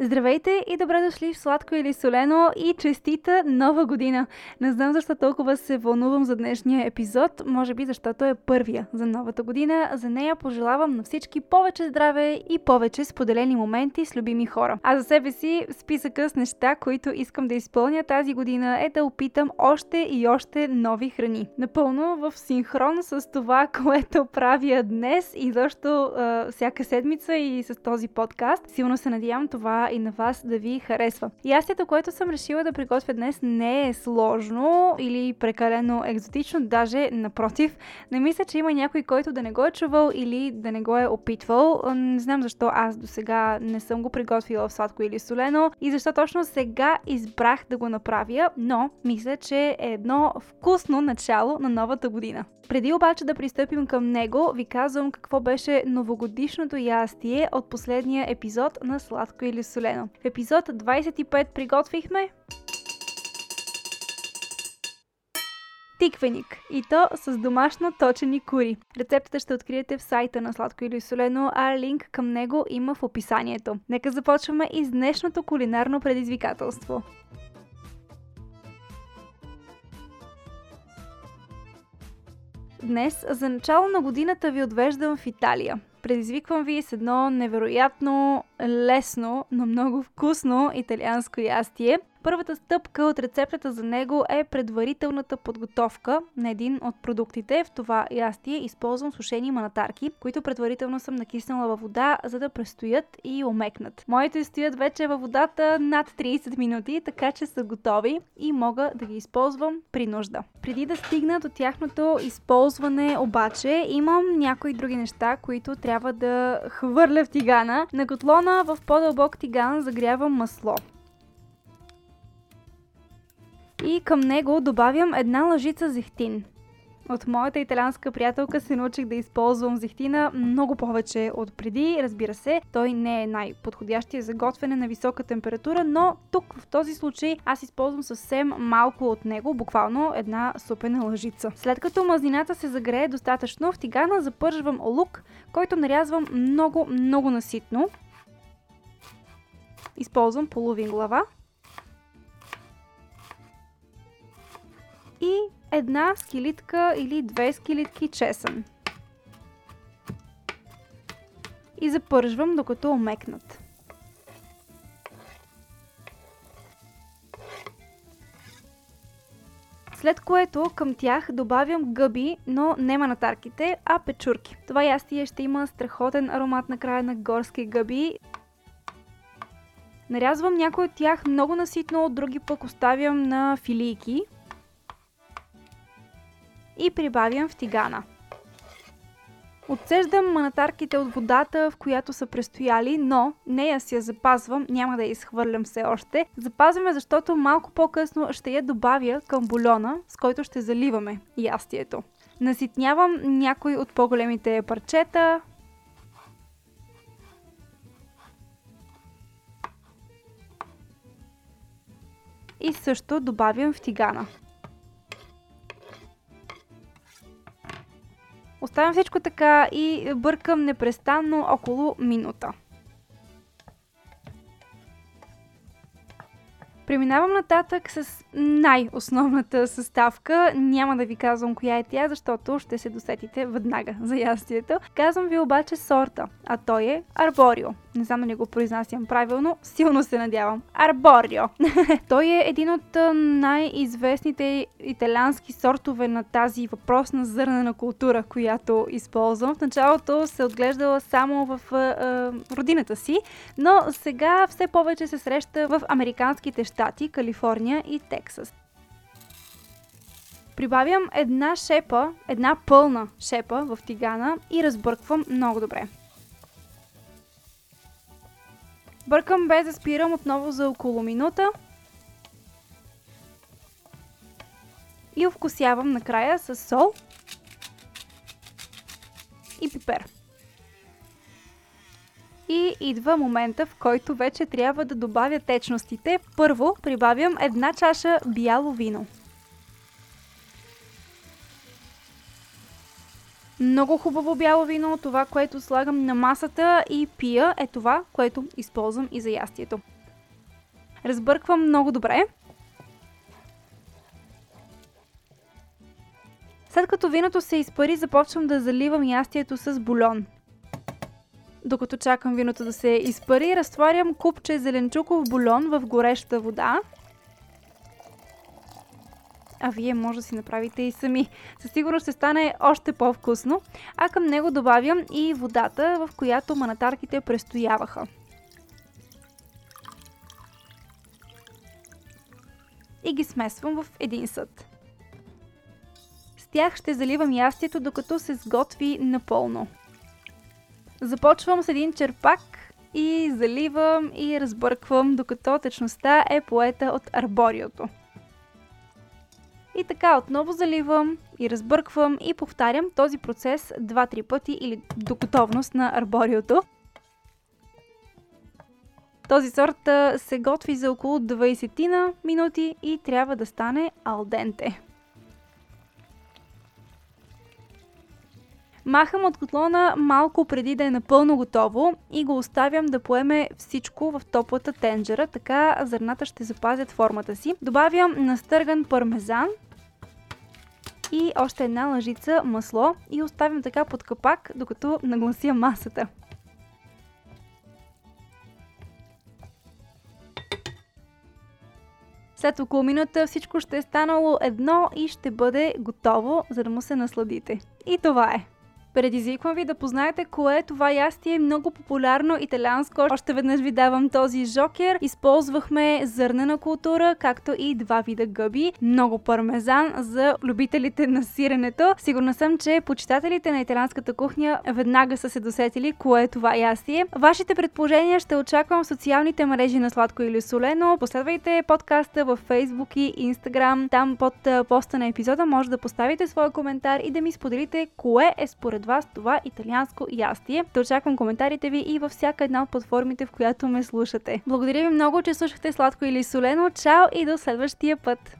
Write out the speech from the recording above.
Здравейте и добре дошли в Сладко или Солено и честита нова година! Не знам защо толкова се вълнувам за днешния епизод, може би защото е първия за новата година. За нея пожелавам на всички повече здраве и повече споделени моменти с любими хора. А за себе си списъка с неща, които искам да изпълня тази година е да опитам още и още нови храни. Напълно в синхрон с това, което правя днес и защо всяка седмица и с този подкаст. Силно се надявам това и на вас да ви харесва. Ястието, което съм решила да приготвя днес не е сложно или прекалено екзотично, даже напротив. Не мисля, че има някой, който да не го е чувал или да не го е опитвал. Не знам защо аз до сега не съм го приготвила в сладко или солено и защо точно сега избрах да го направя, но мисля, че е едно вкусно начало на новата година. Преди обаче да пристъпим към него, ви казвам какво беше новогодишното ястие от последния епизод на Сладко или солено. В епизод 25 приготвихме тиквеник и то с домашно точени кури. Рецептата ще откриете в сайта на Сладко или Солено, а линк към него има в описанието. Нека започваме и с днешното кулинарно предизвикателство. Днес за начало на годината ви отвеждам в Италия. Предизвиквам ви с едно невероятно лесно, но много вкусно италианско ястие – Първата стъпка от рецептата за него е предварителната подготовка на един от продуктите. В това ястие използвам сушени манатарки, които предварително съм накиснала във вода, за да престоят и омекнат. Моите стоят вече във водата над 30 минути, така че са готови и мога да ги използвам при нужда. Преди да стигна до тяхното използване обаче, имам някои други неща, които трябва да хвърля в тигана. На котлона в по-дълбок тиган загрявам масло и към него добавям една лъжица зехтин. От моята италианска приятелка се научих да използвам зехтина много повече от преди. Разбира се, той не е най-подходящия за готвене на висока температура, но тук в този случай аз използвам съвсем малко от него, буквално една супена лъжица. След като мазнината се загрее достатъчно, в тигана запържвам лук, който нарязвам много, много наситно. Използвам половин глава и една скилитка или две скилитки чесън. И запържвам докато омекнат. След което към тях добавям гъби, но не манатарките, а печурки. Това ястие ще има страхотен аромат на края на горски гъби. Нарязвам някои от тях много наситно, други пък оставям на филийки и прибавям в тигана. Отсеждам манатарките от водата, в която са престояли, но нея си я запазвам, няма да я изхвърлям все още. Запазваме, защото малко по-късно ще я добавя към бульона, с който ще заливаме ястието. Наситнявам някой от по-големите парчета. И също добавям в тигана. Оставям всичко така и бъркам непрестанно около минута. Преминавам нататък с най-основната съставка. Няма да ви казвам коя е тя, защото ще се досетите веднага за ястието. Казвам ви обаче сорта, а той е Арборио. Не знам дали го произнасям правилно, силно се надявам. Арборио. той е един от най-известните италиански сортове на тази въпросна зърнена култура, която използвам. В началото се отглеждала само в е, родината си, но сега все повече се среща в американските щати, Калифорния и Тексас. Прибавям една шепа, една пълна шепа в тигана и разбърквам много добре. Бъркам без да спирам отново за около минута. И овкусявам накрая с сол и пипер. И идва момента, в който вече трябва да добавя течностите. Първо прибавям една чаша бяло вино. Много хубаво бяло вино, това, което слагам на масата и пия е това, което използвам и за ястието. Разбърквам много добре. След като виното се изпари, започвам да заливам ястието с бульон. Докато чакам виното да се изпари, разтварям купче зеленчуков бульон в гореща вода. А вие може да си направите и сами. Със сигурност ще стане още по-вкусно. А към него добавям и водата, в която манатарките престояваха. И ги смесвам в един съд. С тях ще заливам ястието, докато се сготви напълно. Започвам с един черпак и заливам и разбърквам, докато течността е поета от арбориото. И така отново заливам и разбърквам и повтарям този процес 2-3 пъти или до готовност на арбориото. Този сорт се готви за около 20 на минути и трябва да стане алденте. Махам от котлона малко преди да е напълно готово и го оставям да поеме всичко в топлата тенджера, така зърната ще запазят формата си. Добавям настърган пармезан и още една лъжица масло и оставям така под капак, докато наглася масата. След около минута всичко ще е станало едно и ще бъде готово, за да му се насладите. И това е. Предизвиквам ви да познаете кое е това ястие много популярно италианско. Още веднъж ви давам този жокер. Използвахме зърнена култура, както и два вида гъби. Много пармезан за любителите на сиренето. Сигурна съм, че почитателите на италианската кухня веднага са се досетили кое е това ястие. Вашите предположения ще очаквам в социалните мрежи на Сладко или Солено. Последвайте подкаста в Facebook и Instagram. Там под поста на епизода може да поставите своя коментар и да ми споделите кое е според вас това италианско ястие. Да очаквам коментарите ви и във всяка една от платформите, в която ме слушате. Благодаря ви много, че слушахте сладко или солено. Чао и до следващия път!